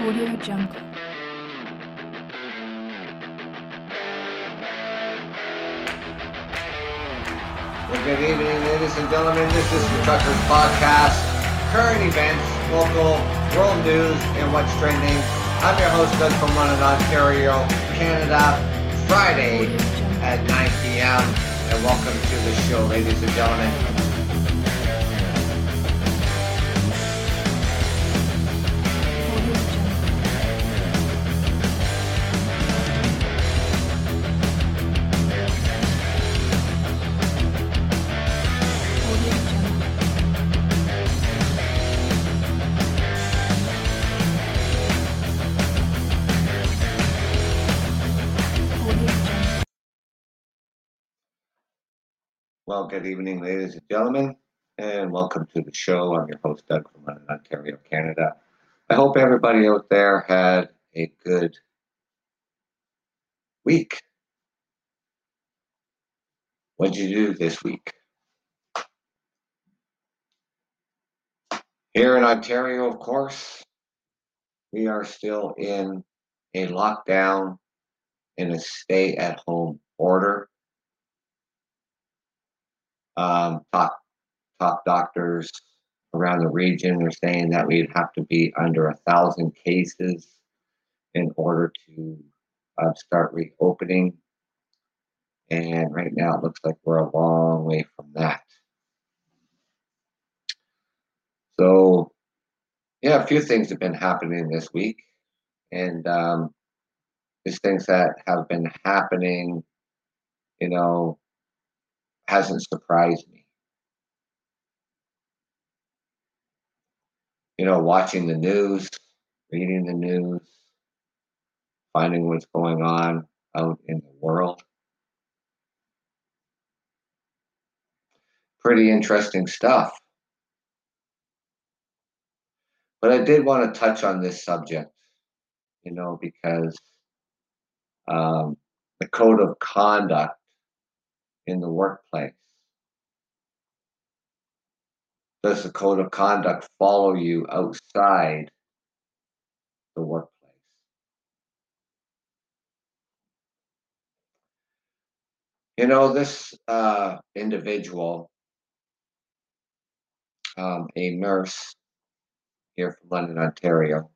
Audio Jungle. Well, good evening, ladies and gentlemen. This is the Truckers Podcast. Current events, local, world news, and what's trending. I'm your host, Doug from London, Ontario, Canada. Friday at 9 p.m. And welcome to the show, ladies and gentlemen. Well, good evening, ladies and gentlemen, and welcome to the show. I'm your host, Doug from London, Ontario, Canada. I hope everybody out there had a good week. What did you do this week? Here in Ontario, of course, we are still in a lockdown in a stay at home order. Um, top top doctors around the region are saying that we'd have to be under a thousand cases in order to uh, start reopening. And right now, it looks like we're a long way from that. So, yeah, a few things have been happening this week, and um, these things that have been happening, you know, hasn't surprised me. You know, watching the news, reading the news, finding what's going on out in the world. Pretty interesting stuff. But I did want to touch on this subject, you know, because um, the code of conduct in the workplace. Does the code of conduct follow you outside the workplace? You know, this uh, individual, um, a nurse here from London, Ontario,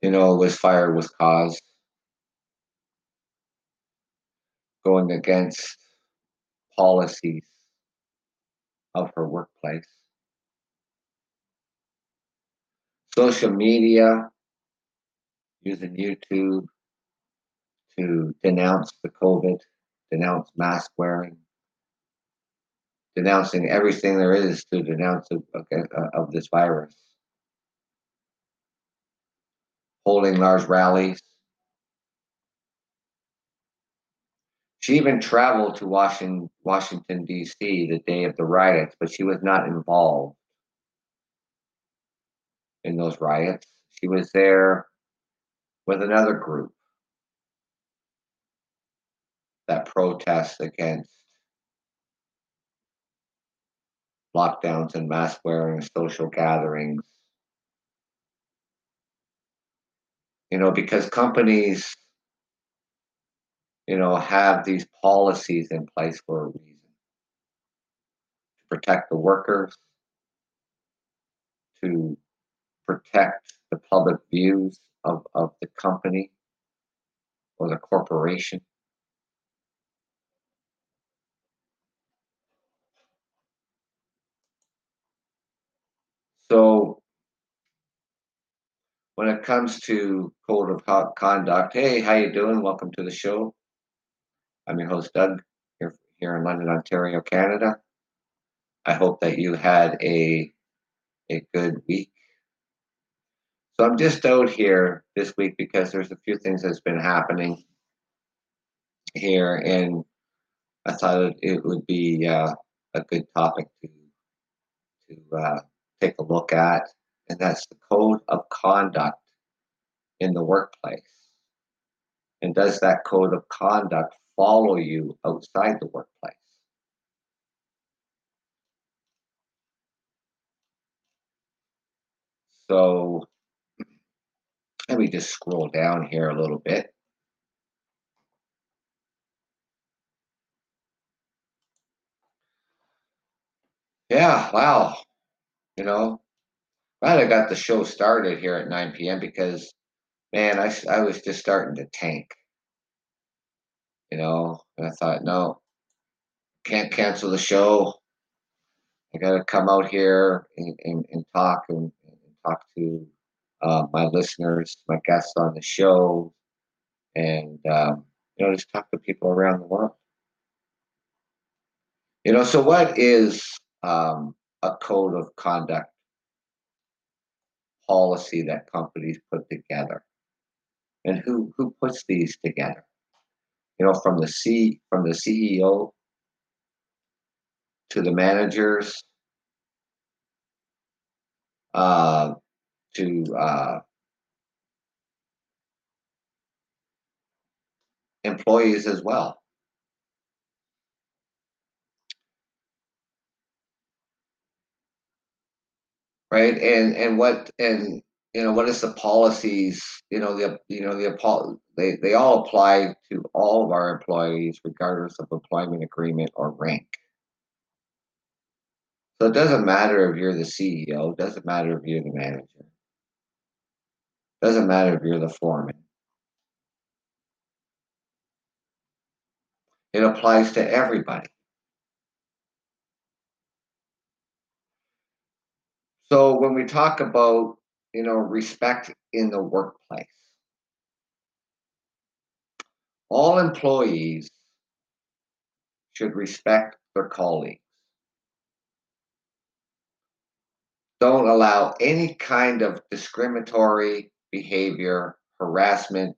you know, was fired with cause, going against policies of her workplace. Social media, using YouTube to denounce the COVID, denounce mask wearing, denouncing everything there is to denounce of, of, uh, of this virus. Holding large rallies. She even traveled to Washington, Washington D.C. the day of the riots, but she was not involved in those riots. She was there with another group that protests against lockdowns and mask wearing social gatherings. You know, because companies, you know, have these policies in place for a reason to protect the workers, to protect the public views of, of the company or the corporation. So when it comes to code of conduct, hey, how you doing? Welcome to the show. I'm your host Doug here here in London, Ontario, Canada. I hope that you had a a good week. So I'm just out here this week because there's a few things that's been happening here, and I thought it, it would be uh, a good topic to to uh, take a look at, and that's the code of conduct in the workplace. And does that code of conduct follow you outside the workplace? So let me just scroll down here a little bit. Yeah, wow. You know, glad I got the show started here at 9 p.m. because, man, I, I was just starting to tank, you know, and I thought, no, can't cancel the show. I got to come out here and, and, and talk and, and talk to uh, my listeners, my guests on the show, and, um, you know, just talk to people around the world. You know, so what is um, a code of conduct policy that companies put together? And who, who puts these together? You know, from the C from the CEO to the managers uh, to uh, employees as well. right? And and what and you know what is the policies? You know the you know the they they all apply to all of our employees regardless of employment agreement or rank. So it doesn't matter if you're the CEO, doesn't matter if you're the manager, doesn't matter if you're the foreman. It applies to everybody. So when we talk about you know respect in the workplace, all employees should respect their colleagues. don't allow any kind of discriminatory behavior, harassment,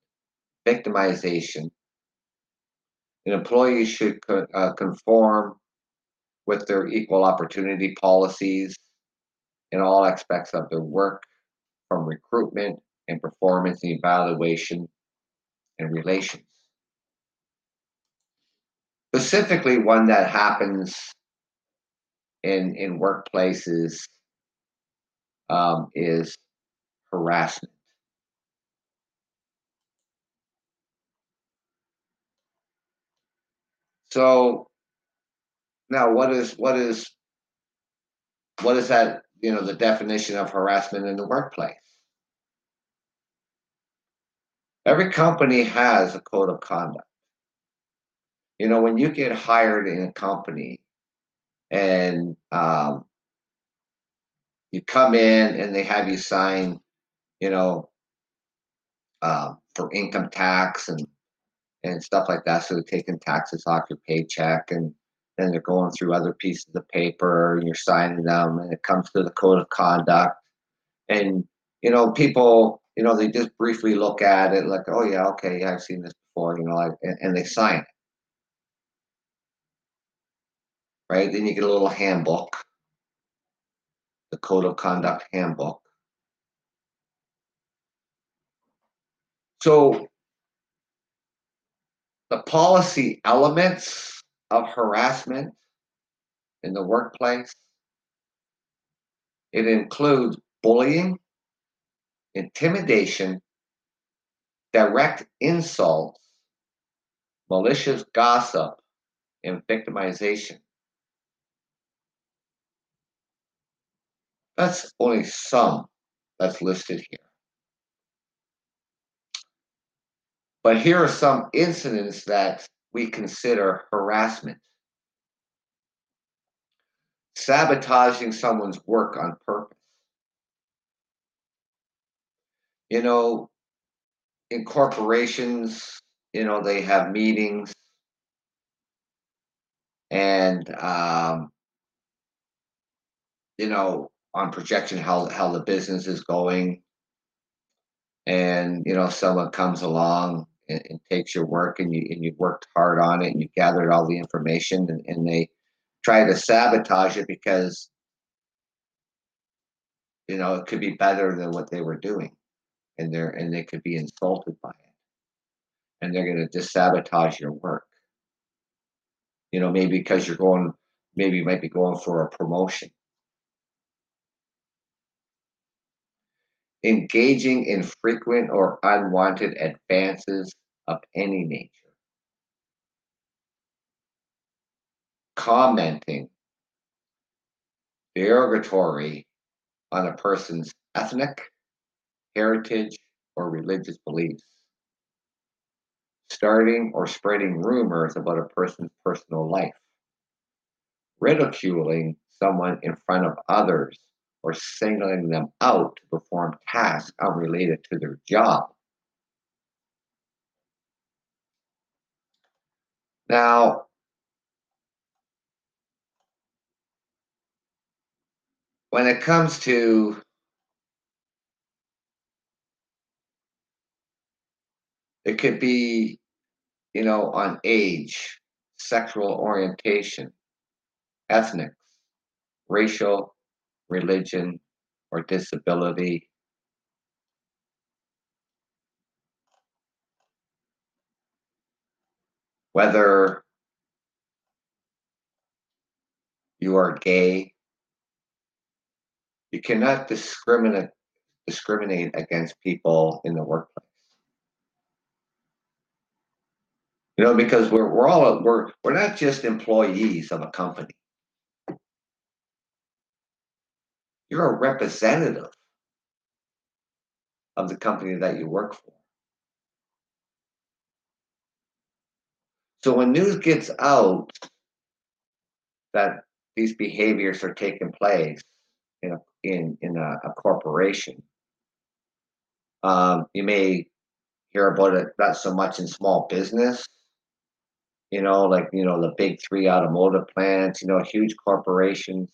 victimization. An employee should uh, conform with their equal opportunity policies in all aspects of their work, from recruitment and performance evaluation and relations. Specifically, one that happens in in workplaces um, is harassment. So now, what is what is what is that? You know, the definition of harassment in the workplace. Every company has a code of conduct. You know, when you get hired in a company and um, you come in and they have you sign, you know, uh, for income tax and and stuff like that. So they're taking taxes off your paycheck and then they're going through other pieces of paper and you're signing them and it comes to the code of conduct. And you know people you know they just briefly look at it like oh yeah okay yeah i've seen this before you know and, and they sign it. Right? Then you get a little handbook. The code of conduct handbook. So the policy elements of harassment in the workplace it includes bullying intimidation direct insults malicious gossip and victimization That's only some that's listed here. But here are some incidents that we consider harassment. Sabotaging someone's work on purpose. You know, in corporations, you know, they have meetings and, um, you know, on projection how, how the business is going. And, you know, someone comes along and, and takes your work and you, and you worked hard on it and you gathered all the information and, and they try to sabotage it because you know it could be better than what they were doing and they're and they could be insulted by it. And they're going to just sabotage your work. You know maybe because you're going maybe you might be going for a promotion engaging in frequent or unwanted advances of any nature, commenting. Derogatory on a person's ethnic, heritage, or religious beliefs, starting or spreading rumors about a person's personal life, ridiculing someone in front of others, or singling them out to perform tasks unrelated to their job. Now, when it comes to it could be you know on age sexual orientation ethnic racial religion or disability whether you are gay you cannot discriminate discriminate against people in the workplace. You know, because we're we're all we're we're not just employees of a company. You're a representative of the company that you work for. So when news gets out that these behaviors are taking place in a in in a, a corporation, um, you may hear about it not so much in small business, you know, like you know the big three automotive plants, you know, huge corporations.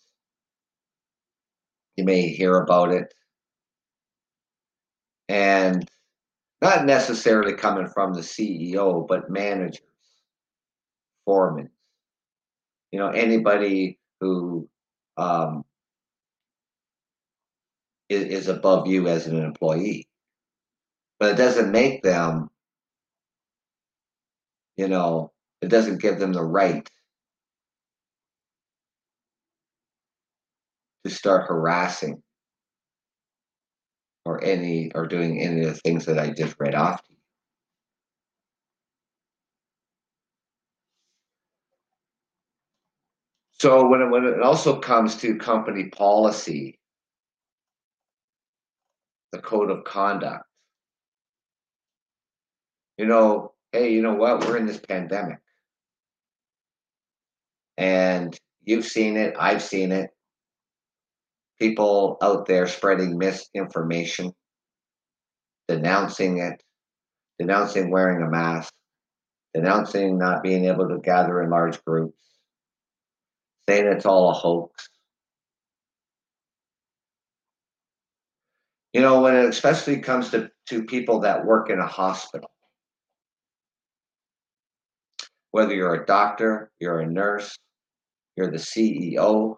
You may hear about it, and not necessarily coming from the CEO, but managers, foremen, you know, anybody who um, is, is above you as an employee. But it doesn't make them, you know, it doesn't give them the right to start harassing or any or doing any of the things that I just read off to you. So when it, when it also comes to company policy, the code of conduct, you know, hey, you know what? We're in this pandemic. And you've seen it, I've seen it. People out there spreading misinformation, denouncing it, denouncing wearing a mask, denouncing not being able to gather in large groups, saying it's all a hoax. You know, when it especially comes to, to people that work in a hospital, whether you're a doctor, you're a nurse, you're the CEO,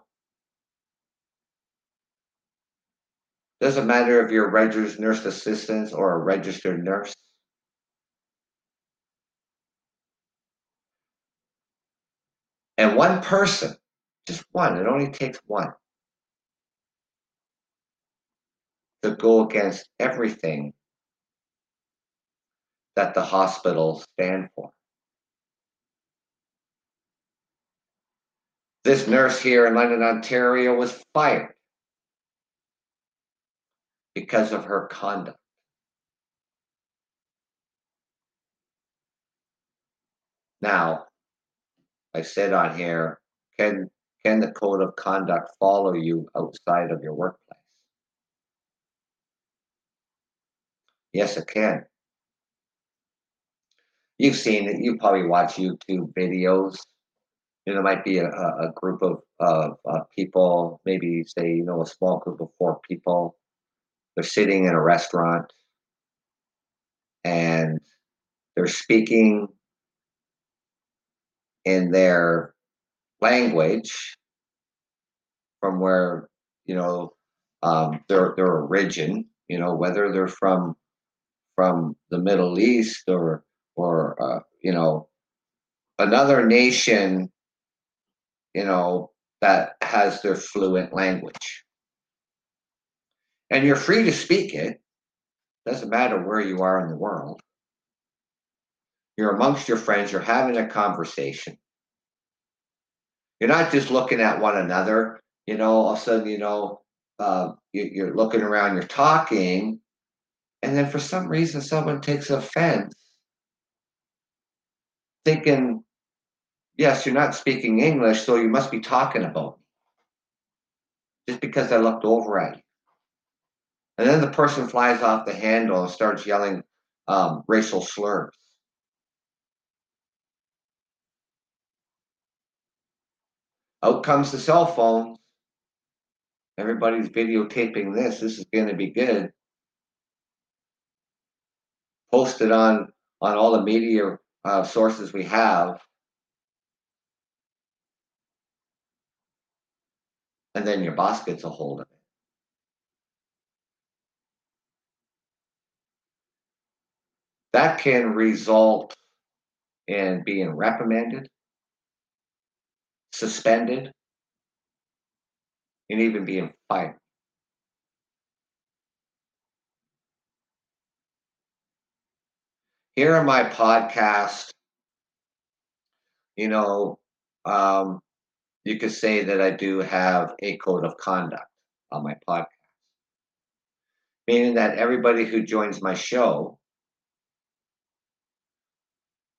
doesn't matter if you're a registered nurse assistant or a registered nurse. And one person, just one, it only takes one to go against everything that the hospitals stand for. This nurse here in London, Ontario was fired because of her conduct. Now, I said on here, can can the code of conduct follow you outside of your workplace? Yes, it can. You've seen it. You probably watch YouTube videos. You know, might be a, a group of, of uh, people, maybe say, you know, a small group of four people. They're sitting in a restaurant and they're speaking in their language from where you know um, their their origin. You know whether they're from from the Middle East or or uh, you know another nation. You know that has their fluent language, and you're free to speak it. Doesn't matter where you are in the world. You're amongst your friends, you're having a conversation. You're not just looking at one another, you know, all of a sudden, you know, uh, you, you're looking around, you're talking, and then for some reason someone takes offense, thinking, yes, you're not speaking English, so you must be talking about me. Just because I looked over at you. And then the person flies off the handle and starts yelling um, racial slurs. Out comes the cell phone. Everybody's videotaping this. This is going to be good. Posted on on all the media uh, sources we have. And then your boss gets a hold of it. That can result in being reprimanded, suspended, and even being fired. Here in my podcast, you know, um, you could say that I do have a code of conduct on my podcast, meaning that everybody who joins my show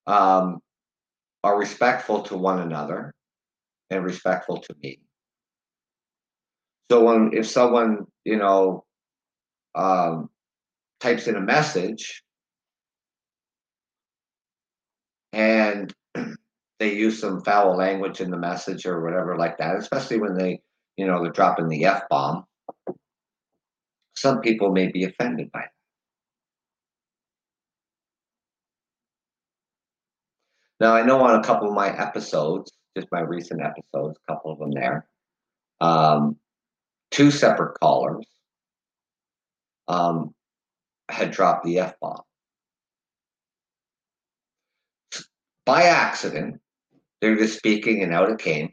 um, are respectful to one another and respectful to me. So when if someone you know um, types in a message and they use some foul language in the message or whatever like that, especially when they you know they're dropping the f bomb, some people may be offended by that. Now I know on a couple of my episodes, just my recent episodes, a couple of them there, um, two separate callers um, had dropped the F bomb. By accident, they're just speaking and out it came.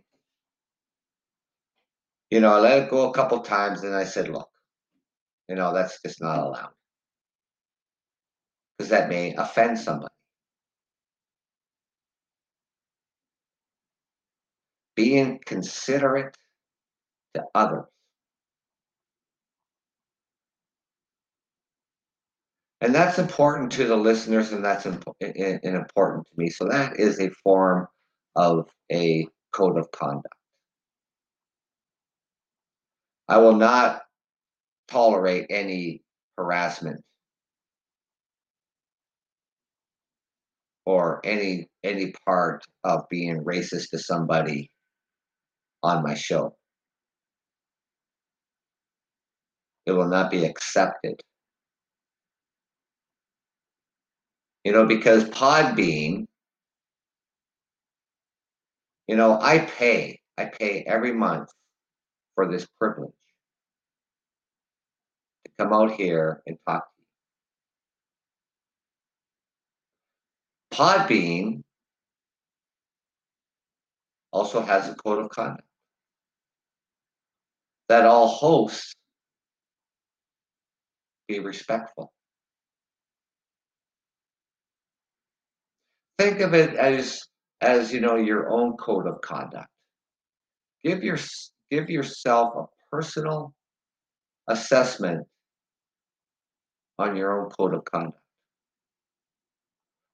You know, I let it go a couple times and I said, look, you know, that's just not allowed. Because that may offend somebody. Being considerate to others. And that's important to the listeners, and that's imp- important to me. So that is a form of a code of conduct. I will not tolerate any harassment or any any part of being racist to somebody on my show. It will not be accepted. You know, because Podbean, you know, I pay, I pay every month for this privilege to come out here and talk to you. Podbean also has a code of conduct that all hosts be respectful. Think of it as as you know your own code of conduct. Give your give yourself a personal assessment on your own code of conduct,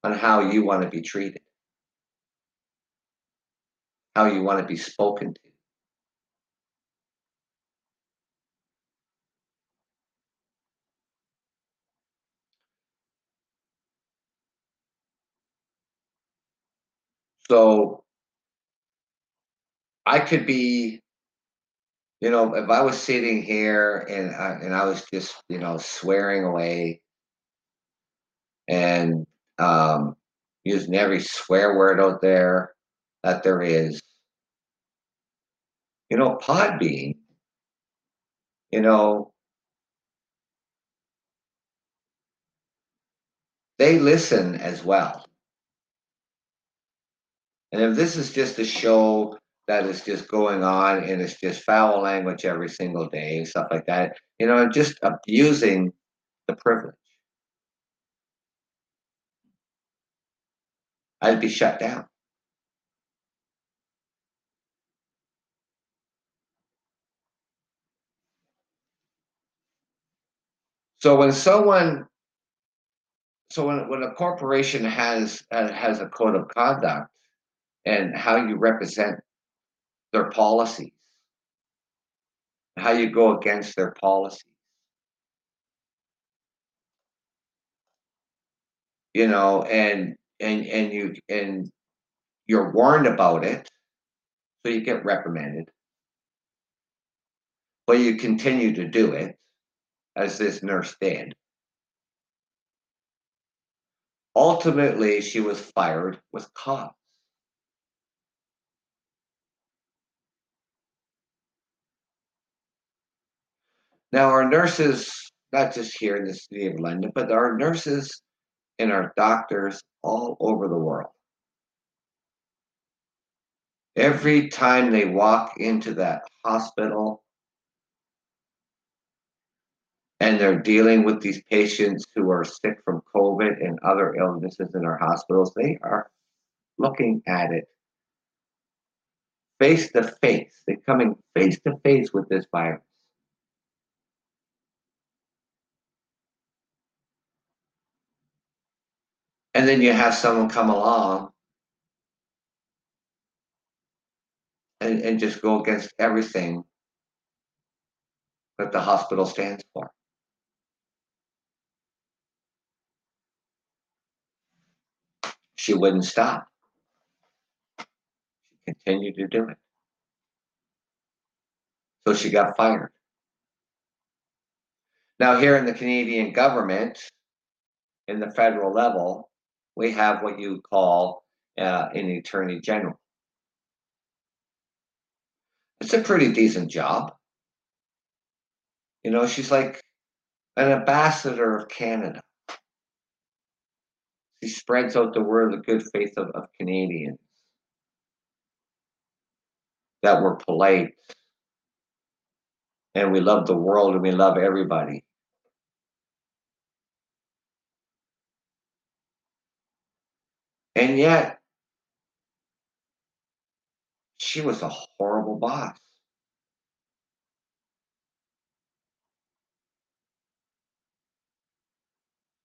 on how you want to be treated, how you want to be spoken to. So I could be, you know, if I was sitting here and I, and I was just, you know, swearing away and um, using every swear word out there that there is, you know, Podbean, you know, they listen as well. And if this is just a show that is just going on and it's just foul language every single day and stuff like that, you know, just abusing the privilege, I'd be shut down. So when someone, so when, when a corporation has uh, has a code of conduct, and how you represent their policies, how you go against their policies, you know, and and and you and you're warned about it, so you get reprimanded, but you continue to do it, as this nurse did. Ultimately, she was fired with cause. Now, our nurses, not just here in the city of London, but our nurses and our doctors all over the world. Every time they walk into that hospital and they're dealing with these patients who are sick from COVID and other illnesses in our hospitals, they are looking at it face to face. They're coming face to face with this virus. And then you have someone come along and, and just go against everything that the hospital stands for. She wouldn't stop. She continued to do it. So she got fired. Now, here in the Canadian government, in the federal level, we have what you call uh, an attorney general. It's a pretty decent job. You know, she's like an ambassador of Canada. She spreads out the word of the good faith of, of Canadians that we're polite and we love the world and we love everybody. And yet, she was a horrible boss.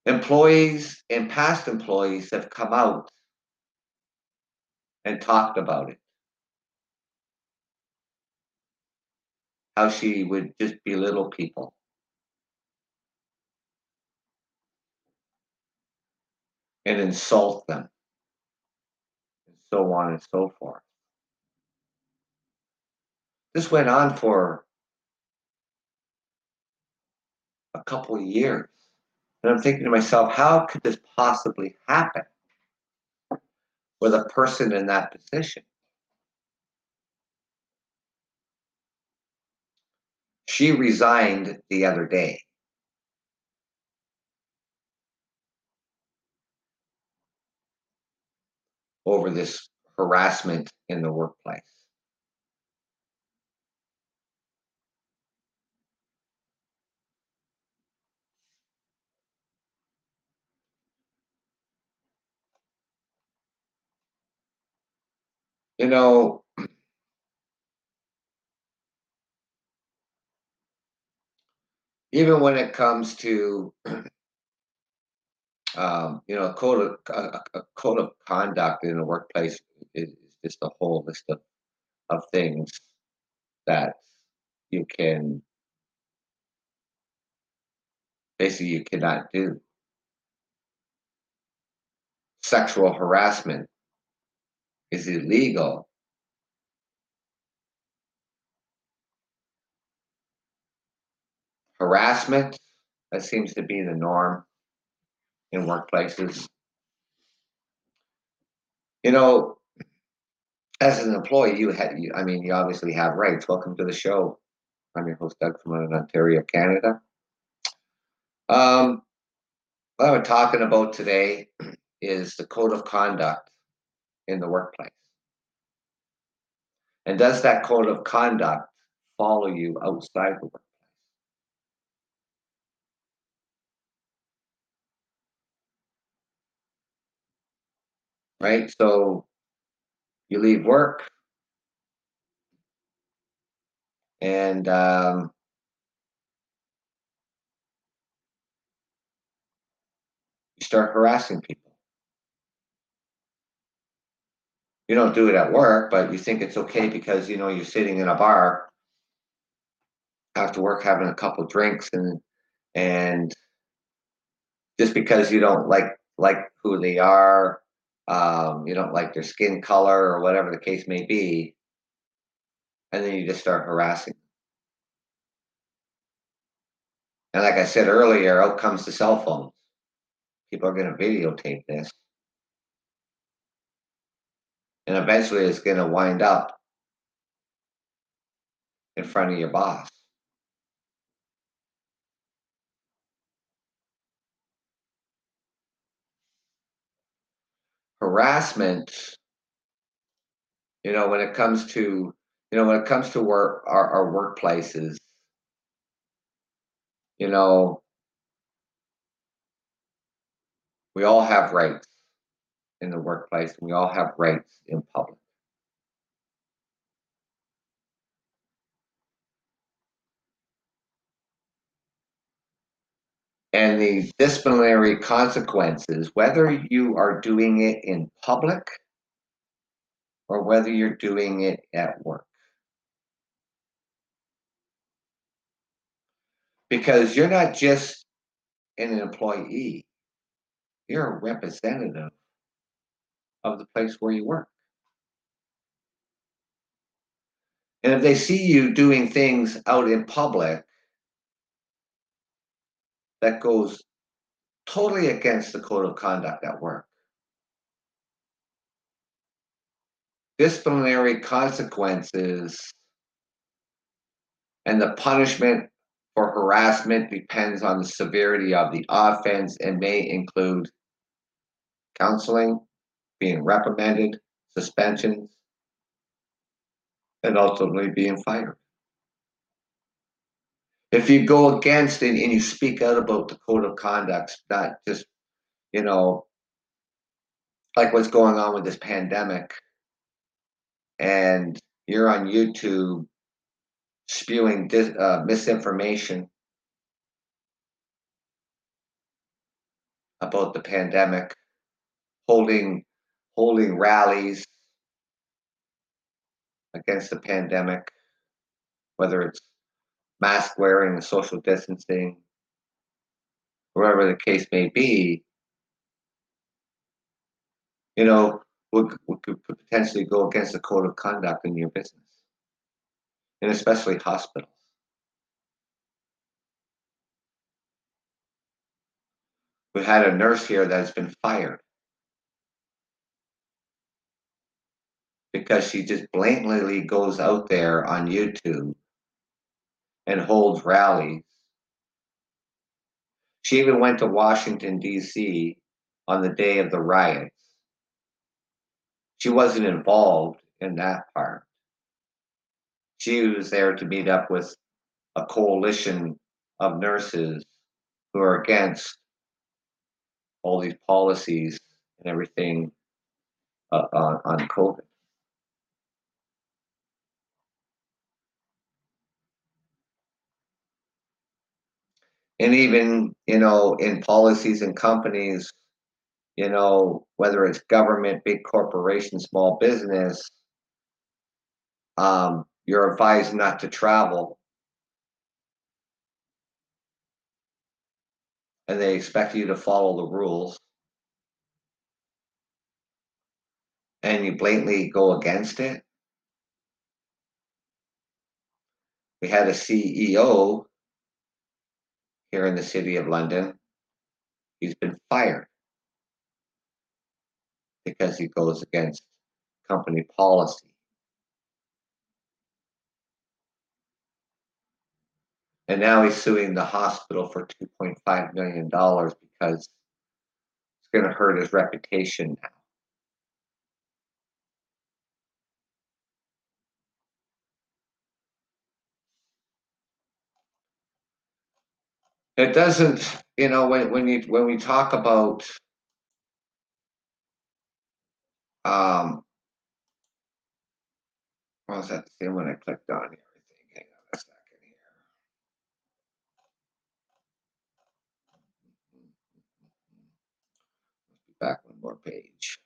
Employees and past employees have come out and talked about it. How she would just belittle people. And insult them. So on and so forth. This went on for a couple of years. And I'm thinking to myself, how could this possibly happen with a person in that position? She resigned the other day. Over this harassment in the workplace. You know, even when it comes to um, you know, a code of a, a code of conduct in a workplace is, just a whole list of, of things that you can basically you cannot do. Sexual harassment is illegal. Harassment, that seems to be the norm in workplaces. You know, as an employee, you had, you, I mean, you obviously have rights. Welcome to the show. I'm your host, Doug from Ontario, Canada. Um, what I'm talking about today is the code of conduct in the workplace. And does that code of conduct follow you outside the workplace? Right? So you leave work and um, you start harassing people. You don't do it at work, but you think it's okay because you know you're sitting in a bar after work having a couple drinks and and just because you don't like like who they are, um, you don't like their skin color or whatever the case may be, and then you just start harassing. And like I said earlier, out comes the cell phones. People are going to videotape this. And eventually it's going to wind up in front of your boss. Harassment, you know, when it comes to, you know, when it comes to work, our, our workplaces, you know, we all have rights in the workplace. We all have rights in public. And the disciplinary consequences, whether you are doing it in public or whether you're doing it at work. Because you're not just an employee, you're a representative of the place where you work. And if they see you doing things out in public that goes totally against the code of conduct at work, disciplinary consequences and the punishment for harassment depends on the severity of the offense and may include counseling, being reprimanded, suspensions, and ultimately being fired. If you go against it and you speak out about the code of conduct, not just, you know, like what's going on with this pandemic, and you're on YouTube spewing dis- uh, misinformation about the pandemic, holding holding rallies against the pandemic, whether it's mask wearing, and social distancing, whatever the case may be, you know, would, would could potentially go against the code of conduct in your business, and especially hospitals. We had a nurse here that's been fired because she just blatantly goes out there on YouTube and holds rallies. She even went to Washington, D.C. on the day of the riots. She wasn't involved in that part. She was there to meet up with a coalition of nurses who are against all these policies and everything uh, on, on COVID. And even you know in policies and companies you know whether it's government big corporation small business um, you're advised not to travel. And they expect you to follow the rules. And you blatantly go against it. We had a ceo here in the city of London. He's been fired because he goes against company policy. And now he's suing the hospital for $2.5 million because it's going to hurt his reputation now. It doesn't, you know, when, when you when we talk about Um, what was that the one I clicked on here? Hang on a second here. Back one more page.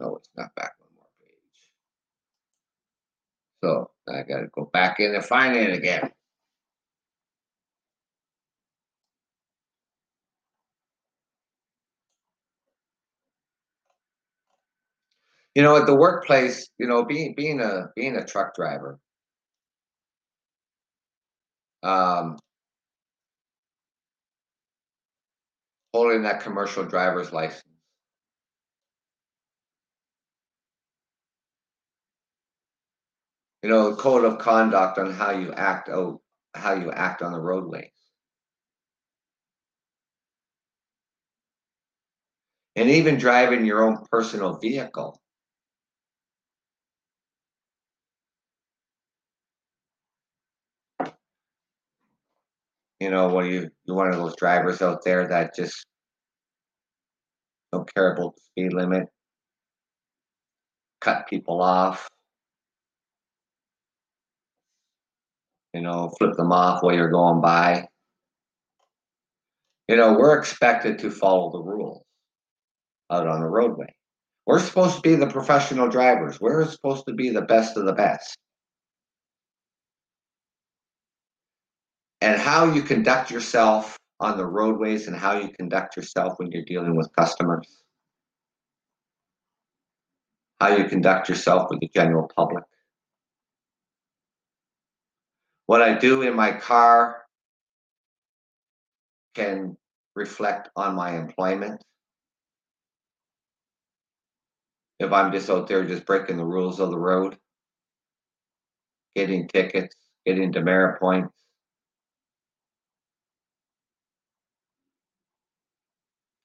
No, it's not back one more page. So I gotta go back in and find it again. You know, at the workplace, you know, being being a being a truck driver, um, holding that commercial driver's license. You know, code of conduct on how you act out, how you act on the roadway And even driving your own personal vehicle. You know, when you you're one of those drivers out there that just don't care about the speed limit, cut people off, you know, flip them off while you're going by. You know, we're expected to follow the rules out on the roadway. We're supposed to be the professional drivers. We're supposed to be the best of the best. And how you conduct yourself on the roadways and how you conduct yourself when you're dealing with customers. How you conduct yourself with the general public. What I do in my car can reflect on my employment. If I'm just out there just breaking the rules of the road, getting tickets, getting demerit points.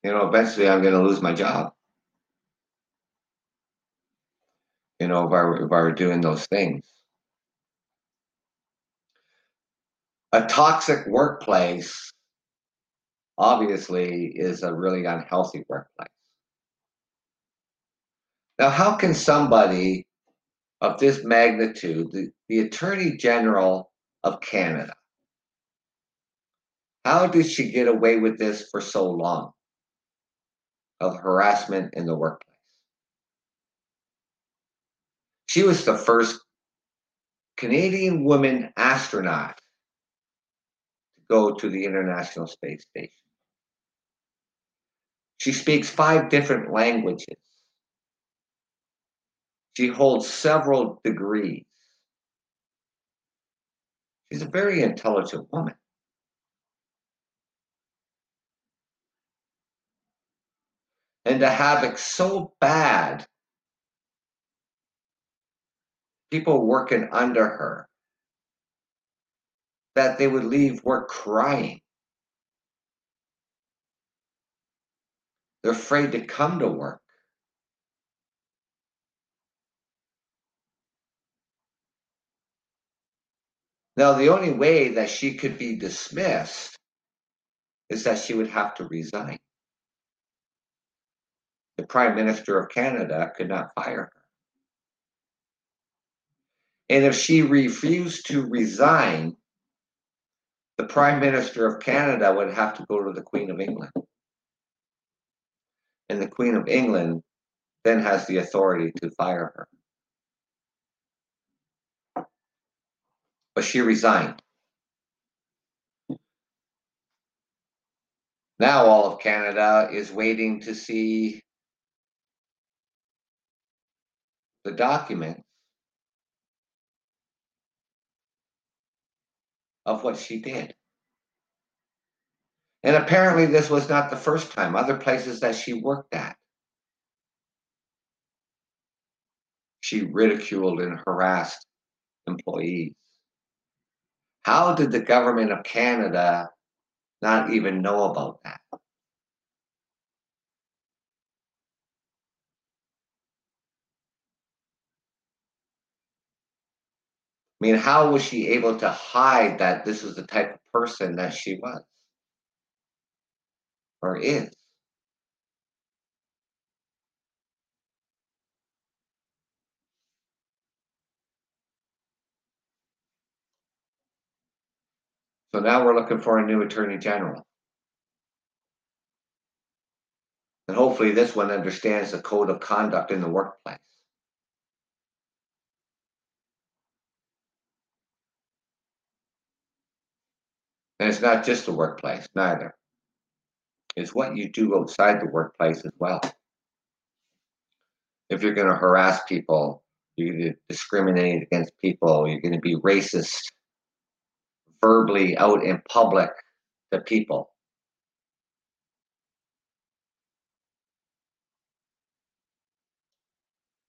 You know, eventually I'm going to lose my job. You know, if I were, if I were doing those things. A toxic workplace obviously is a really unhealthy workplace. Now, how can somebody of this magnitude, the, the Attorney General of Canada, how did she get away with this for so long of harassment in the workplace? She was the first Canadian woman astronaut to go to the International Space Station. She speaks five different languages. She holds several degrees. She's a very intelligent woman. And to so bad, people working under her, that they would leave work crying. They're afraid to come to work. Now, the only way that she could be dismissed is that she would have to resign. The Prime Minister of Canada could not fire her. And if she refused to resign, the Prime Minister of Canada would have to go to the Queen of England. And the Queen of England then has the authority to fire her. but she resigned. Now all of Canada is waiting to see the documents of what she did. And apparently, this was not the first time. Other places that she worked at, she ridiculed and harassed employees. How did the government of Canada not even know about that? I mean, how was she able to hide that this was the type of person that she was or is? So now we're looking for a new attorney general. And hopefully, this one understands the code of conduct in the workplace. And it's not just the workplace, neither. It's what you do outside the workplace as well. If you're going to harass people, you're going to discriminate against people, you're going to be racist verbally out in public to people.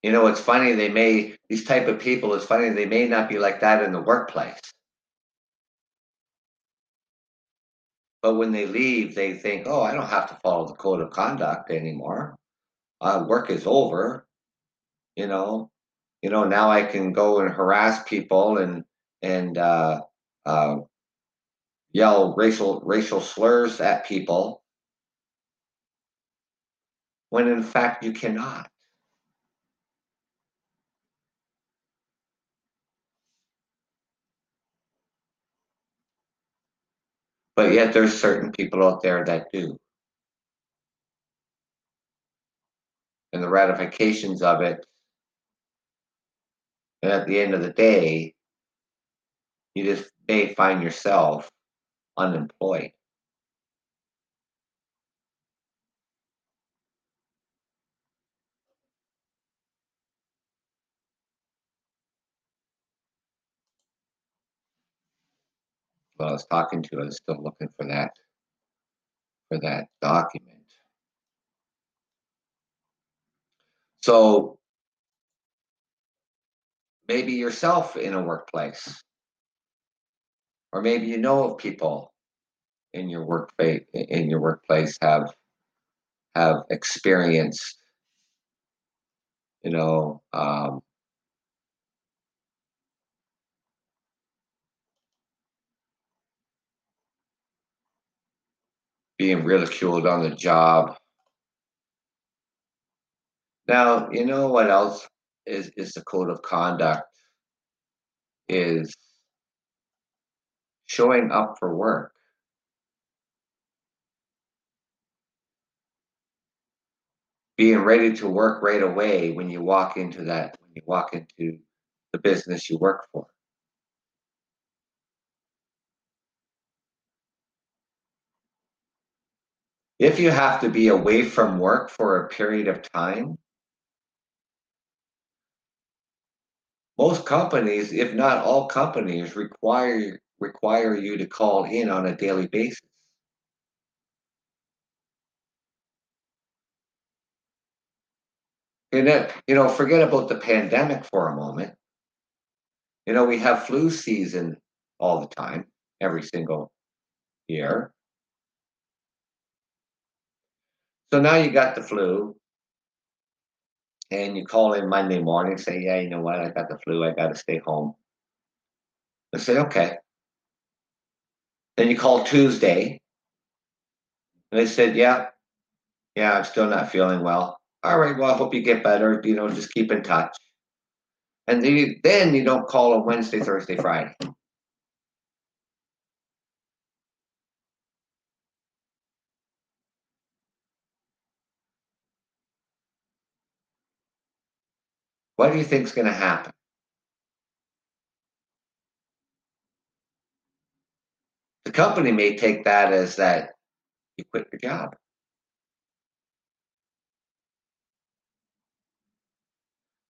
You know, it's funny, they may, these type of people, it's funny, they may not be like that in the workplace. But when they leave, they think, oh, I don't have to follow the code of conduct anymore. Uh, work is over. You know, you know, now I can go and harass people and and uh, uh, yell racial racial slurs at people when in fact you cannot. But yet there's certain people out there that do. And the ratifications of it. And at the end of the day, you just may find yourself unemployed. I was talking to, I was still looking for that for that document. So maybe yourself in a workplace, or maybe you know of people in your workplace in your workplace have have experienced, you know, um, being ridiculed on the job. Now, you know what else is, is the code of conduct is showing up for work. Being ready to work right away when you walk into that, when you walk into the business you work for. If you have to be away from work for a period of time, most companies, if not all companies, require require you to call in on a daily basis. And that, you know, forget about the pandemic for a moment. You know, we have flu season all the time, every single year. So now you got the flu, and you call in Monday morning, say, yeah, you know what, I got the flu, I got to stay home. They say, okay. Then you call Tuesday, and they said, yeah, yeah, I'm still not feeling well. All right, well, I hope you get better. You know, just keep in touch. And then then you don't call on Wednesday, Thursday, Friday. What do you think is going to happen? The company may take that as that you quit your job.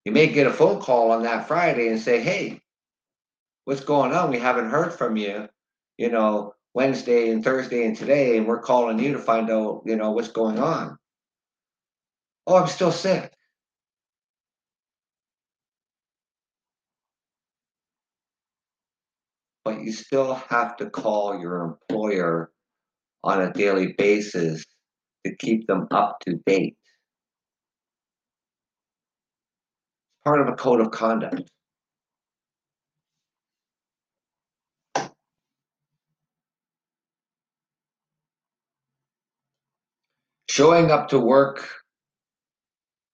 You may get a phone call on that Friday and say, hey, what's going on? We haven't heard from you, you know, Wednesday and Thursday and today, and we're calling you to find out, you know, what's going on. Oh, I'm still sick. But you still have to call your employer on a daily basis to keep them up to date. It's part of a code of conduct. Showing up to work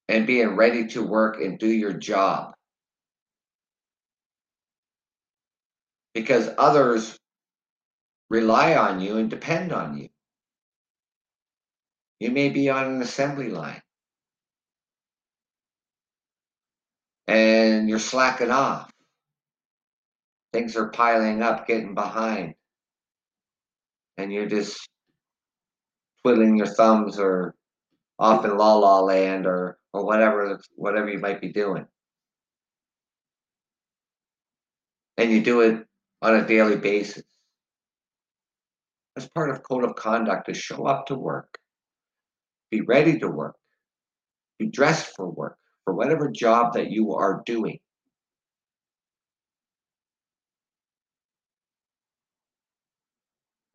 and being ready to work and do your job. Because others rely on you and depend on you. You may be on an assembly line and you're slacking off. Things are piling up, getting behind. And you're just twiddling your thumbs or off in la la land or or whatever whatever you might be doing. And you do it on a daily basis. As part of code of conduct is show up to work. Be ready to work. Be dressed for work, for whatever job that you are doing.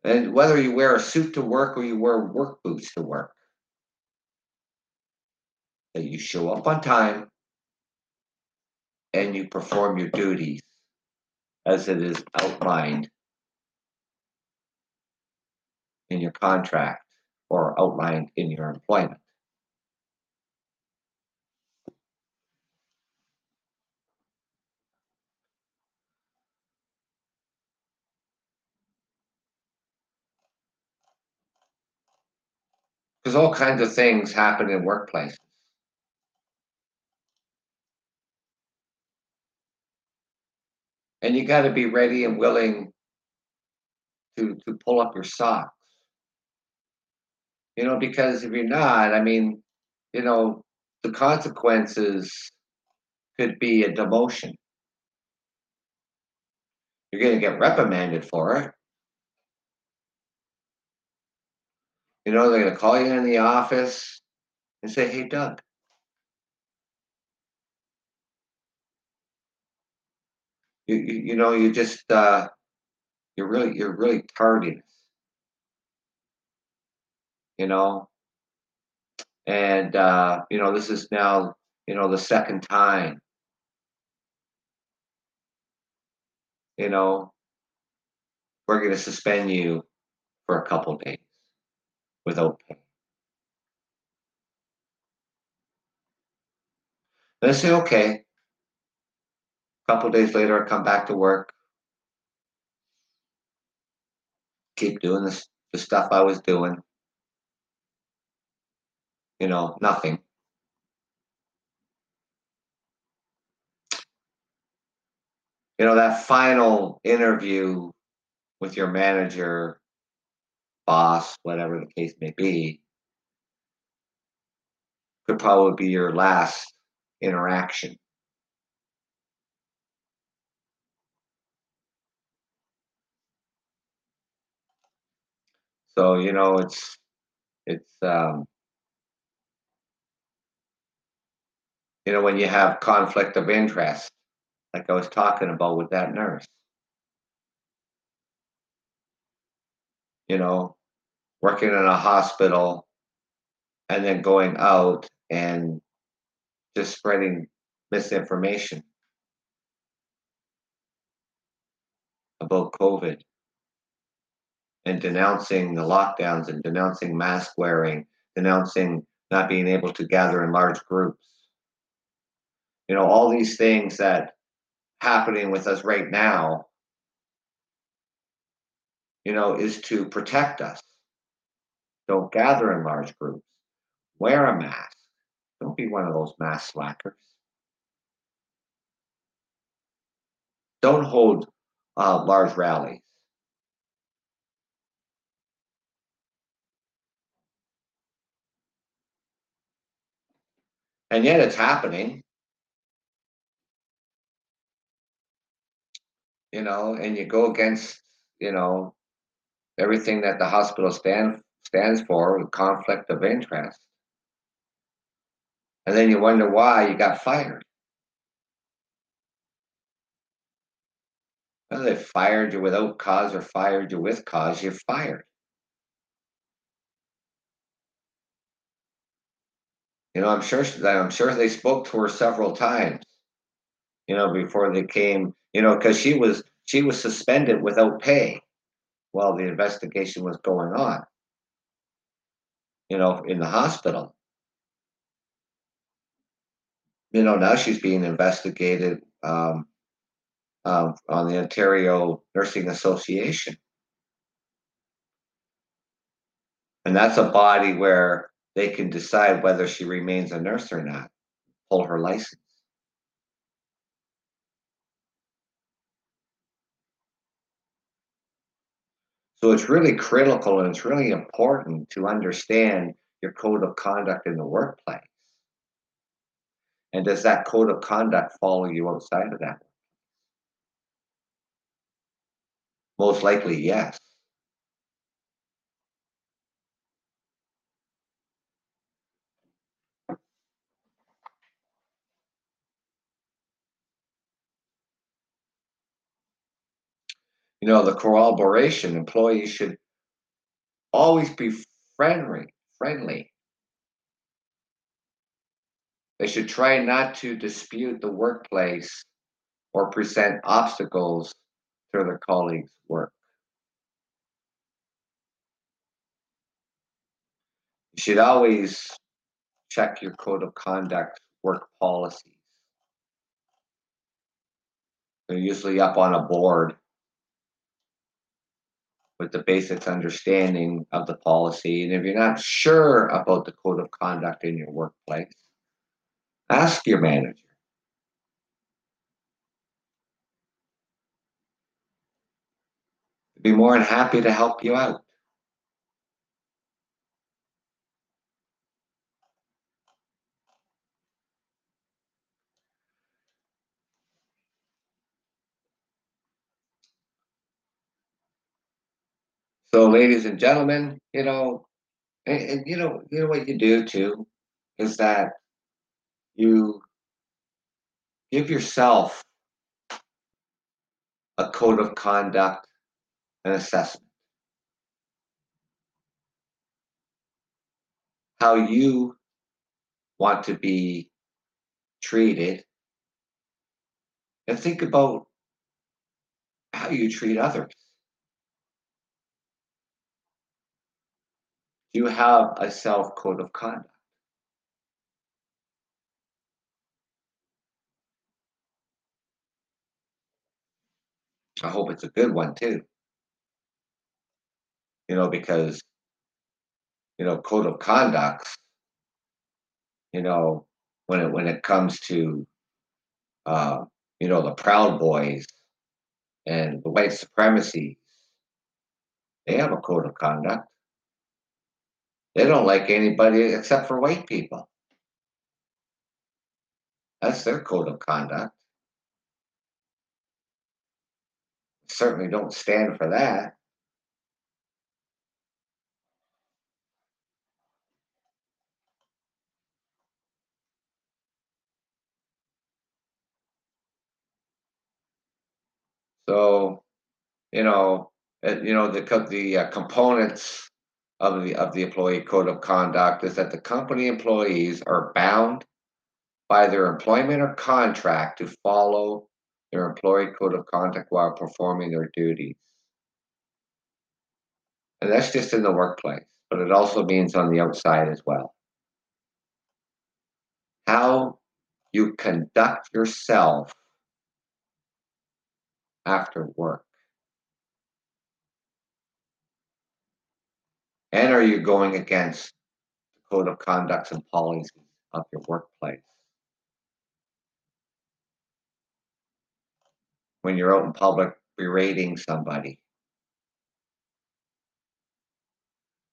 And whether you wear a suit to work or you wear work boots to work, that you show up on time and you perform your duties as it is outlined in your contract or outlined in your employment. Because all kinds of things happen in workplaces. And you got to be ready and willing to to pull up your socks. You know, because if you're not, I mean, you know, the consequences could be a demotion. You're going to get reprimanded for it. You know, they're going to call you in the office and say, "Hey, Doug, you you, you know, you just uh, you're really you're really tardiness." You know, and uh, you know this is now you know the second time. You know, we're going to suspend you for a couple days without pay. I say, okay. A couple days later, I come back to work, keep doing this the stuff I was doing. You know, nothing. You know, that final interview with your manager, boss, whatever the case may be, could probably be your last interaction. So, you know, it's it's um you know when you have conflict of interest, like I was talking about with that nurse. You know, working in a hospital and then going out and just spreading misinformation about COVID and denouncing the lockdowns and denouncing mask wearing, denouncing not being able to gather in large groups. You know, all these things that happening with us right now, you know, is to protect us. Don't gather in large groups. Wear a mask. Don't be one of those mask slackers. Don't hold uh, large rallies. And yet it's happening. You know, and you go against, you know, everything that the hospital stand stands for conflict of interest. And then you wonder why you got fired. Whether they fired you without cause or fired you with cause, you're fired. You know, I'm sure I'm sure they spoke to her several times. You know, before they came. You know, because she was she was suspended without pay while the investigation was going on. You know, in the hospital. You know, now she's being investigated um, um, on the Ontario Nursing Association. And that's a body where they can decide whether she remains a nurse or not, pull her license. So it's really critical and it's really important to understand your code of conduct in the workplace. And does that code of conduct follow you outside of that? Most likely, yes. You know, the corroboration employees should always be friendly, friendly. They should try not to dispute the workplace or present obstacles to their colleagues' work. You should always check your code of conduct work policies. They're usually up on a board with the basics understanding of the policy. And if you're not sure about the code of conduct in your workplace, ask your manager. Be more than happy to help you out. So, ladies and gentlemen, you know, and, and you know, you know what you do too is that you give yourself a code of conduct and assessment. How you want to be treated, and think about how you treat others. Do you have a self code of conduct? I hope it's a good one too. You know, because you know, code of conducts, you know, when it when it comes to uh, you know, the Proud Boys and the white supremacy, they have a code of conduct. They don't like anybody except for white people. That's their code of conduct. Certainly don't stand for that. So, you know, uh, you know the the uh, components of the of the employee code of conduct is that the company employees are bound by their employment or contract to follow their employee code of conduct while performing their duties. And that's just in the workplace, but it also means on the outside as well. How you conduct yourself after work. And are you going against the code of conducts and policies of your workplace? When you're out in public berating somebody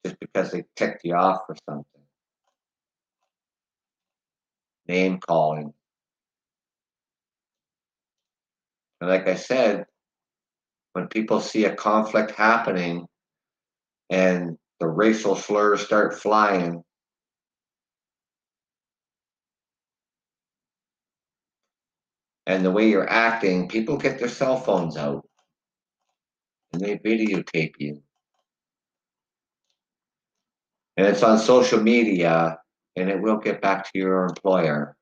just because they ticked you off for something, name calling. And like I said, when people see a conflict happening and the racial slurs start flying, and the way you're acting, people get their cell phones out and they videotape you. And it's on social media and it will get back to your employer.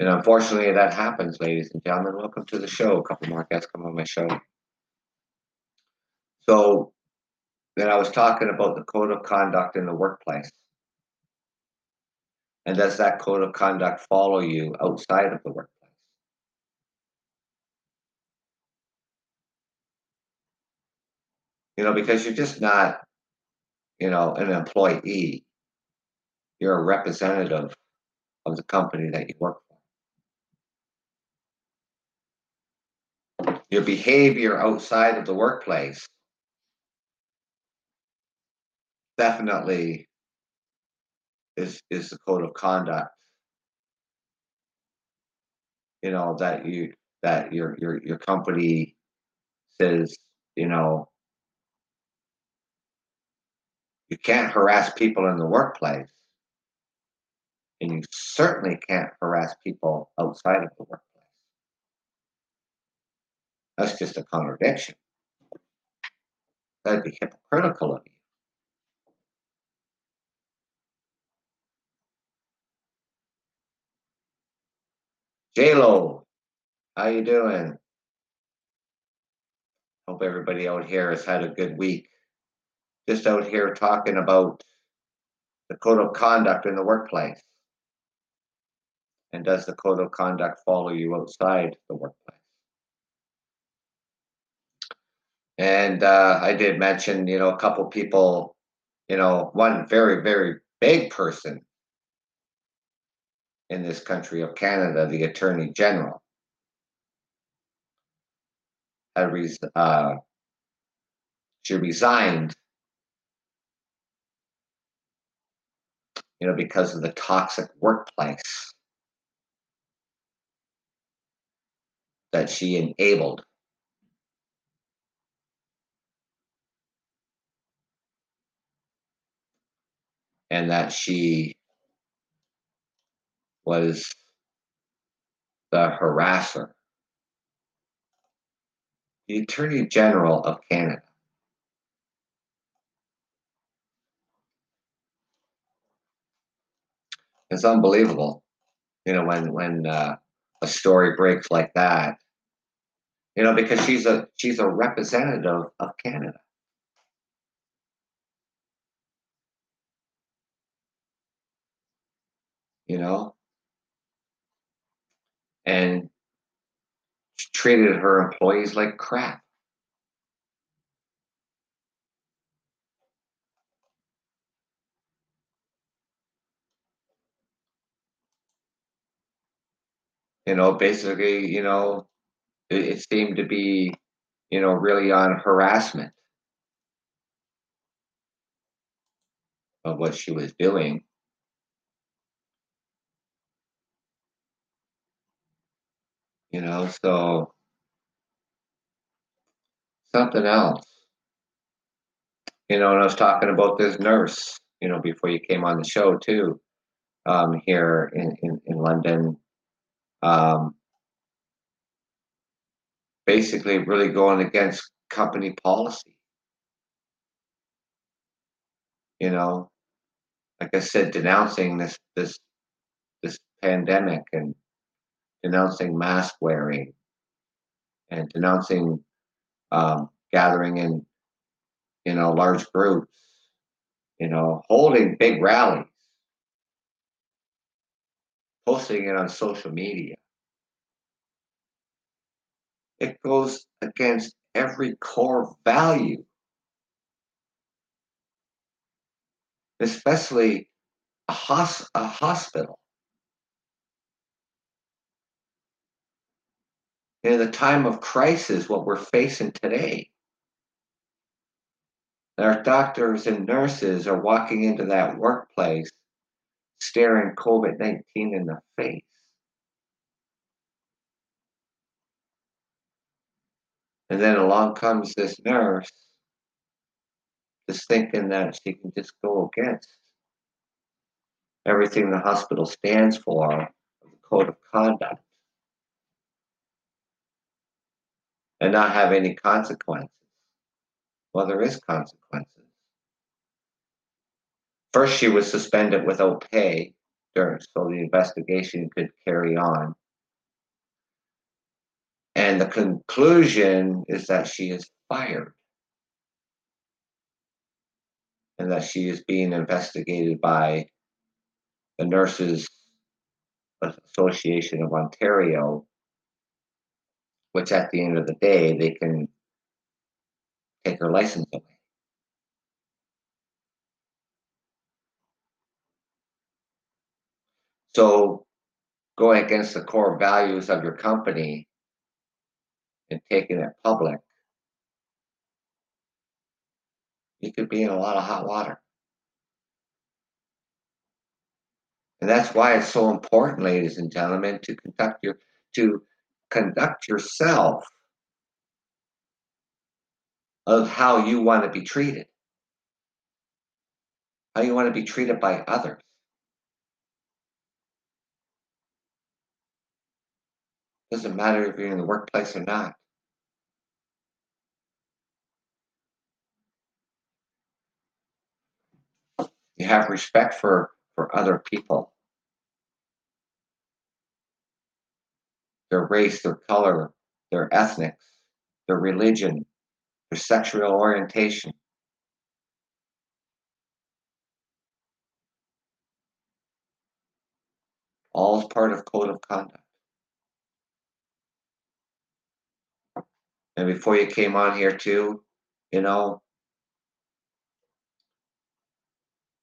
And unfortunately, that happens, ladies and gentlemen. Welcome to the show. A couple more guests come on my show. So then I was talking about the code of conduct in the workplace. And does that code of conduct follow you outside of the workplace? You know, because you're just not, you know, an employee. You're a representative of the company that you work for. Your behavior outside of the workplace definitely is is the code of conduct. You know, that you that your your your company says, you know, you can't harass people in the workplace. And you certainly can't harass people outside of the workplace. That's just a contradiction. That'd be hypocritical of you. J-Lo, how you doing? Hope everybody out here has had a good week. Just out here talking about the code of conduct in the workplace. And does the code of conduct follow you outside the workplace? And uh, I did mention, you know, a couple people, you know, one very, very big person in this country of Canada, the Attorney General, had res- uh, she resigned, you know, because of the toxic workplace. That she enabled. And that she was the harasser, the Attorney General of Canada. It's unbelievable, you know, when when uh, a story breaks like that, you know, because she's a she's a representative of Canada. You know, and treated her employees like crap. You know, basically, you know, it, it seemed to be, you know, really on harassment of what she was doing. You know, so something else. You know, and I was talking about this nurse, you know, before you came on the show too, um, here in, in, in London. Um, basically really going against company policy. You know, like I said, denouncing this this this pandemic and denouncing mask wearing and denouncing um, gathering in you know large groups, you know, holding big rallies, posting it on social media. It goes against every core value, especially a, hos- a hospital. In the time of crisis, what we're facing today, our doctors and nurses are walking into that workplace staring COVID 19 in the face. And then along comes this nurse, just thinking that she can just go against everything the hospital stands for, the code of conduct, and not have any consequences. Well, there is consequences. First, she was suspended without pay during, so the investigation could carry on. And the conclusion is that she is fired and that she is being investigated by the Nurses Association of Ontario, which at the end of the day, they can take her license away. So going against the core values of your company and taking it public, you could be in a lot of hot water. And that's why it's so important, ladies and gentlemen, to conduct your to conduct yourself of how you want to be treated. How you want to be treated by others. Doesn't matter if you're in the workplace or not. You have respect for for other people. Their race, their color, their ethnics, their religion, their sexual orientation. All part of code of conduct. And before you came on here too, you know,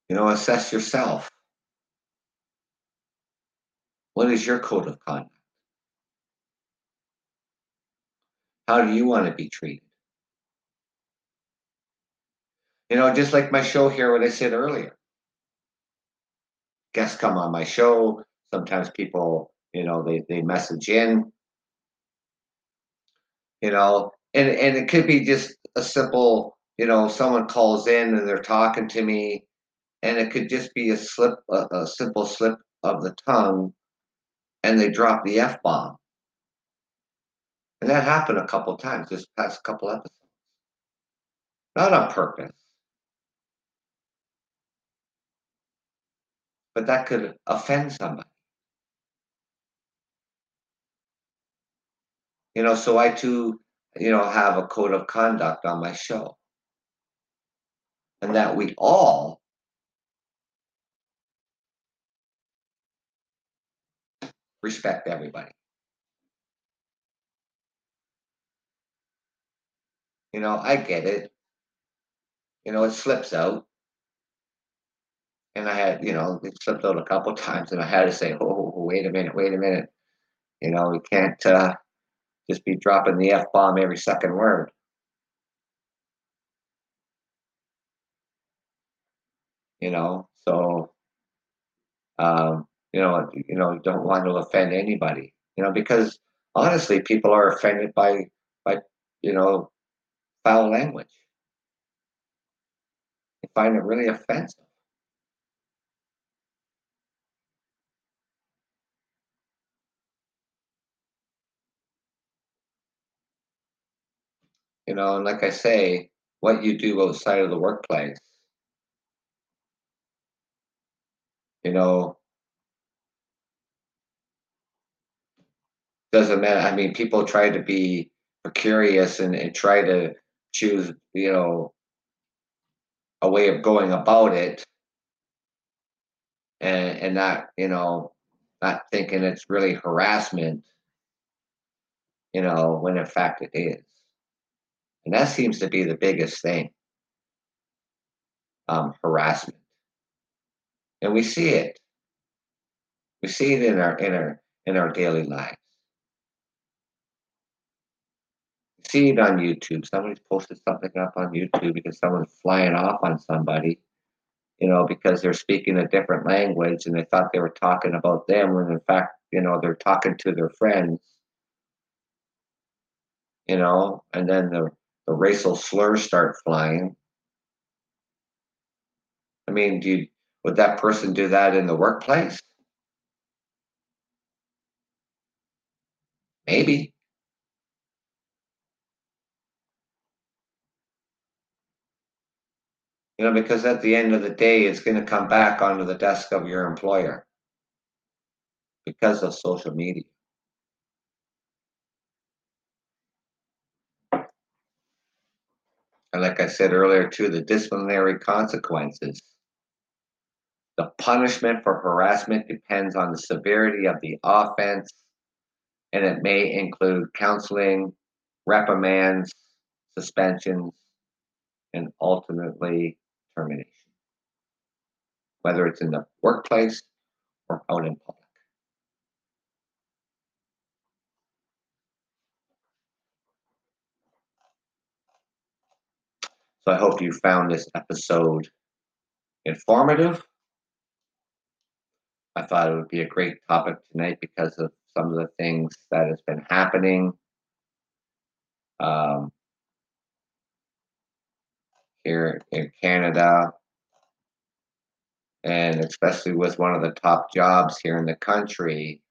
you know, assess yourself. What is your code of conduct? How do you want to be treated? You know, just like my show here, what I said earlier. Guests come on my show. Sometimes people, you know, they, they message in. You know, and, and it could be just a simple, you know, someone calls in and they're talking to me, and it could just be a slip, a, a simple slip of the tongue, and they drop the F bomb. And that happened a couple times this past couple episodes. Not on purpose. But that could offend somebody. You know, so I too, you know, have a code of conduct on my show. And that we all respect everybody. You know, I get it. You know, it slips out. And I had, you know, it slipped out a couple times and I had to say, oh, wait a minute, wait a minute. You know, we can't uh, just be dropping the F bomb every second word. You know, so, um, you know, you know, don't want to offend anybody, you know, because honestly, people are offended by, by, you know, foul language. They find it really offensive. You know, and like I say, what you do outside of the workplace, you know, doesn't matter. I mean, people try to be curious and, and try to choose, you know, a way of going about it and and not, you know, not thinking it's really harassment, you know, when in fact it is. And that seems to be the biggest thing. Um, harassment. And we see it. We see it in our in our in our daily lives. We see it on YouTube. Somebody's posted something up on YouTube because someone's flying off on somebody, you know, because they're speaking a different language and they thought they were talking about them when in fact, you know, they're talking to their friends. You know, and then the the racial slurs start flying. I mean, do you, would that person do that in the workplace? Maybe. You know, because at the end of the day, it's going to come back onto the desk of your employer because of social media. And like I said earlier, too, the disciplinary consequences. The punishment for harassment depends on the severity of the offense, and it may include counseling, reprimands, suspensions, and ultimately whether it's in the workplace or out in public. So I hope you found this episode informative. I thought it would be a great topic tonight because of some of the things that has been happening um, here in Canada, and especially with one of the top jobs here in the country.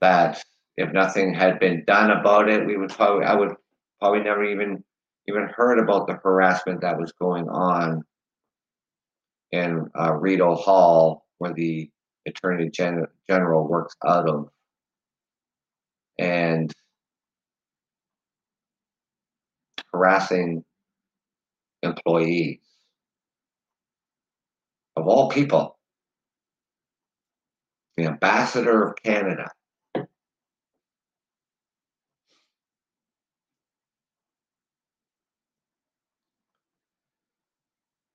That if nothing had been done about it, we would probably I would probably never even even heard about the harassment that was going on in uh, Rideau Hall, where the Attorney Gen- General works out of, and harassing employees of all people, the ambassador of Canada.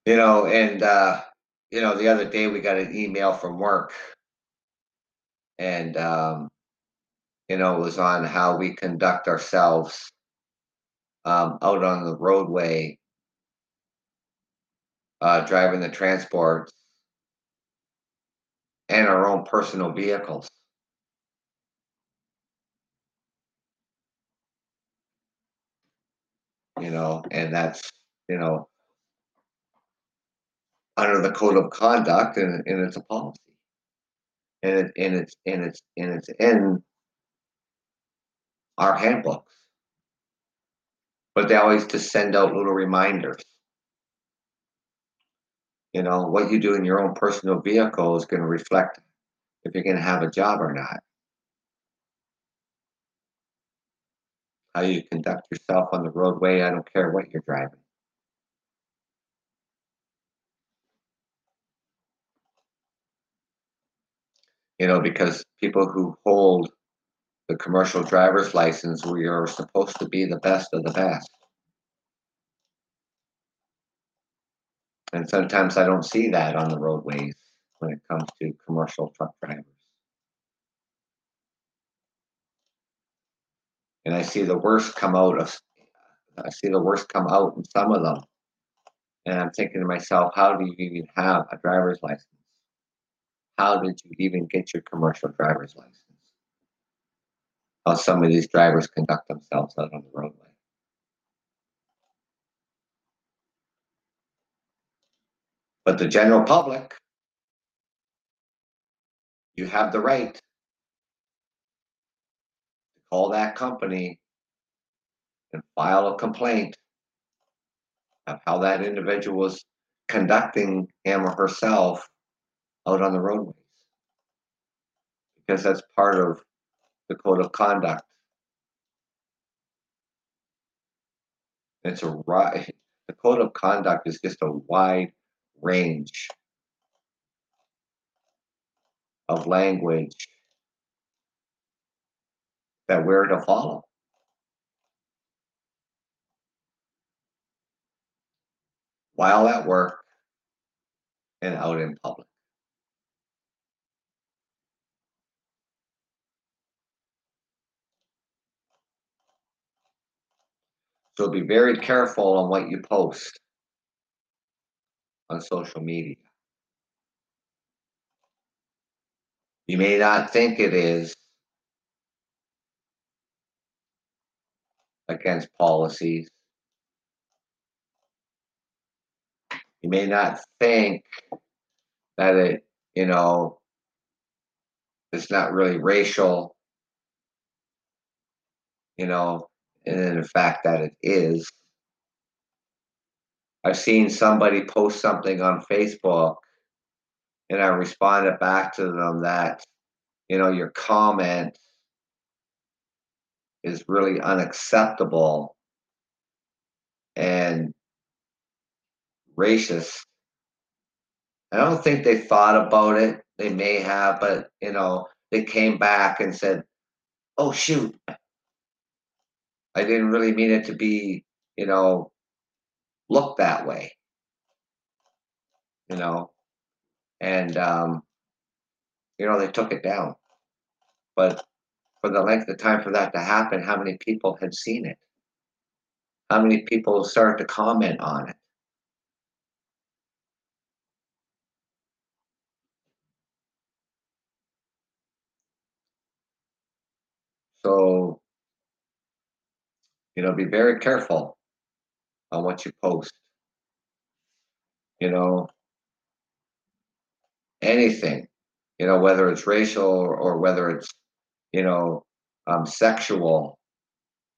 You know, and uh, you know, the other day we got an email from work, and um, you know, was on how we conduct ourselves um, out on the roadway, uh, driving the transports, and our own personal vehicles. You know, and that's you know under the code of conduct, and, and it's a policy, and it and it's and it's and it's in our handbooks. But they always just send out little reminders. You know, what you do in your own personal vehicle is going to reflect if you're going to have a job or not. How you conduct yourself on the roadway, I don't care what you're driving. You know, because people who hold the commercial driver's license, we are supposed to be the best of the best. And sometimes I don't see that on the roadways when it comes to commercial truck drivers. And I see the worst come out of, I see the worst come out in some of them. And I'm thinking to myself, how do you even have a driver's license? How did you even get your commercial driver's license? How some of these drivers conduct themselves out on the roadway. But the general public, you have the right to call that company and file a complaint of how that individual was conducting him or herself out on the roadways. Because that's part of the code of conduct. It's a. The code of conduct is just a wide range of language that we're to follow. While at work and out in public. So be very careful on what you post on social media. You may not think it is against policies. You may not think that it, you know, it's not really racial, you know, in fact that it is. I've seen somebody post something on Facebook and I responded back to them that, you know, your comment is really unacceptable and racist. I don't think they thought about it. They may have, but you know, they came back and said, oh shoot, I didn't really mean it to be, you know, look that way. You know, and um, you know they took it down. But for the length of time for that to happen, how many people had seen it? How many people started to comment on it? So, you know, be very careful on what you post. You know, anything, you know, whether it's racial or, or whether it's, you know, um, sexual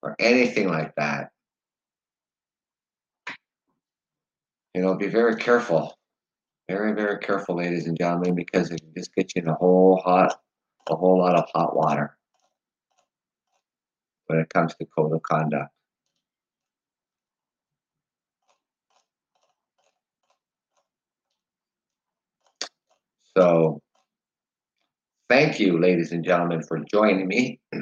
or anything like that. You know, be very careful. Very, very careful, ladies and gentlemen, because it can just get you in a whole hot, a whole lot of hot water when it comes to code of conduct. So, thank you, ladies and gentlemen, for joining me.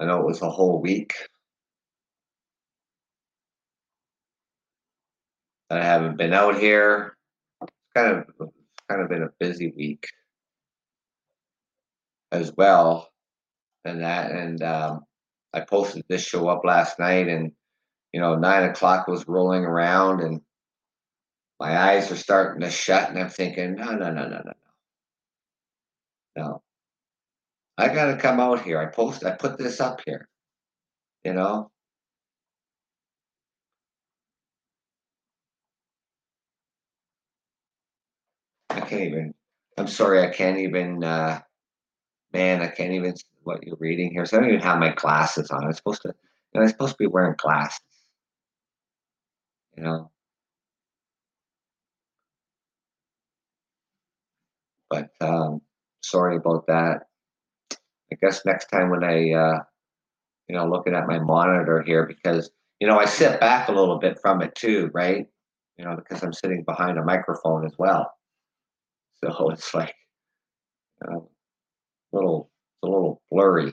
I know it was a whole week. I haven't been out here. It's kind of kind of been a busy week as well, and that and um, I posted this show up last night, and you know nine o'clock was rolling around, and my eyes are starting to shut, and I'm thinking, no, no, no, no, no, no, no. I gotta come out here. I post. I put this up here. You know. I can't even. I'm sorry. I can't even. Uh, man, I can't even. What you're reading here? So I don't even have my glasses on. I'm supposed to. You know, I'm supposed to be wearing glasses. You know. But um, sorry about that. I guess next time when I, uh, you know, looking at my monitor here because you know I sit back a little bit from it too, right? You know, because I'm sitting behind a microphone as well. So it's like a little, it's a little blurry.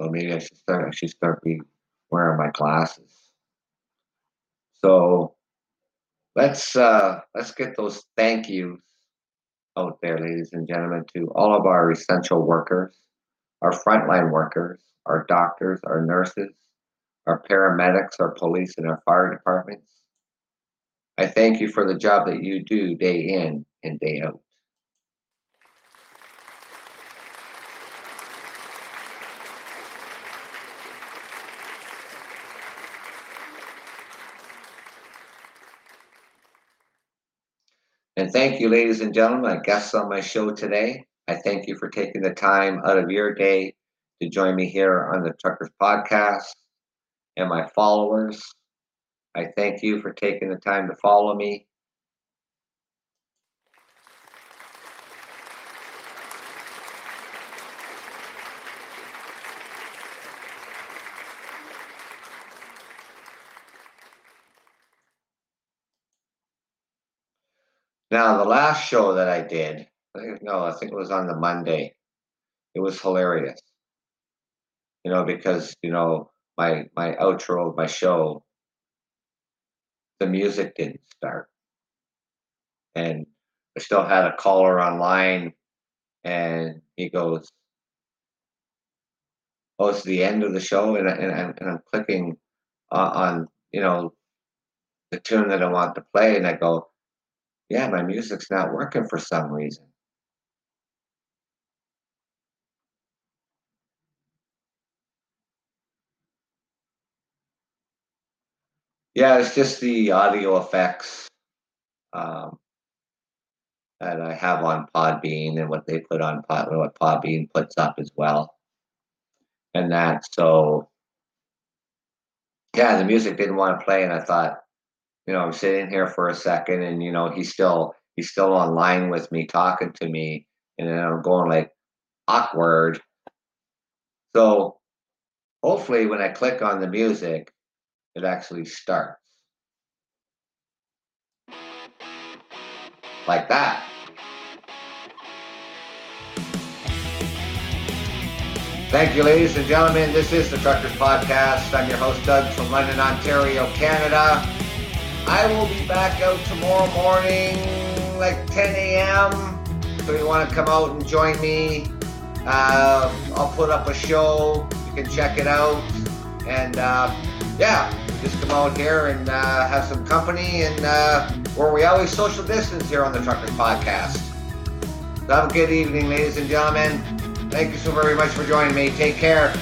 So maybe I should start. I should start be wearing my glasses. So let's uh, let's get those thank yous out there, ladies and gentlemen, to all of our essential workers, our frontline workers, our doctors, our nurses, our paramedics, our police, and our fire departments. I thank you for the job that you do day in and day out. Thank you, ladies and gentlemen, my guests on my show today. I thank you for taking the time out of your day to join me here on the Truckers Podcast. And my followers, I thank you for taking the time to follow me. Now, the last show that I did, no, I think it was on the Monday. It was hilarious, you know, because you know my my outro of my show, the music didn't start, and I still had a caller online, and he goes, "Oh, it's the end of the show," and I, and I'm and I'm clicking on, on you know the tune that I want to play, and I go, "Yeah, my music's not working for some reason." Yeah, it's just the audio effects um, that I have on Podbean and what they put on Pod, what Podbean puts up as well, and that. So, yeah, the music didn't want to play, and I thought, you know, I'm sitting here for a second, and you know, he's still he's still online with me, talking to me, and then I'm going like awkward. So, hopefully, when I click on the music, it actually starts like that. Thank you, ladies and gentlemen. This is the Truckers Podcast. I'm your host, Doug, from London, Ontario, Canada. I will be back out tomorrow morning, like 10 a.m. So you want to come out and join me? Uh, I'll put up a show. You can check it out. And uh, yeah, just come out here and uh, have some company. And uh, where we always social distance here on the Truckers Podcast. So have a good evening, ladies and gentlemen. Thank you so very much for joining me. Take care.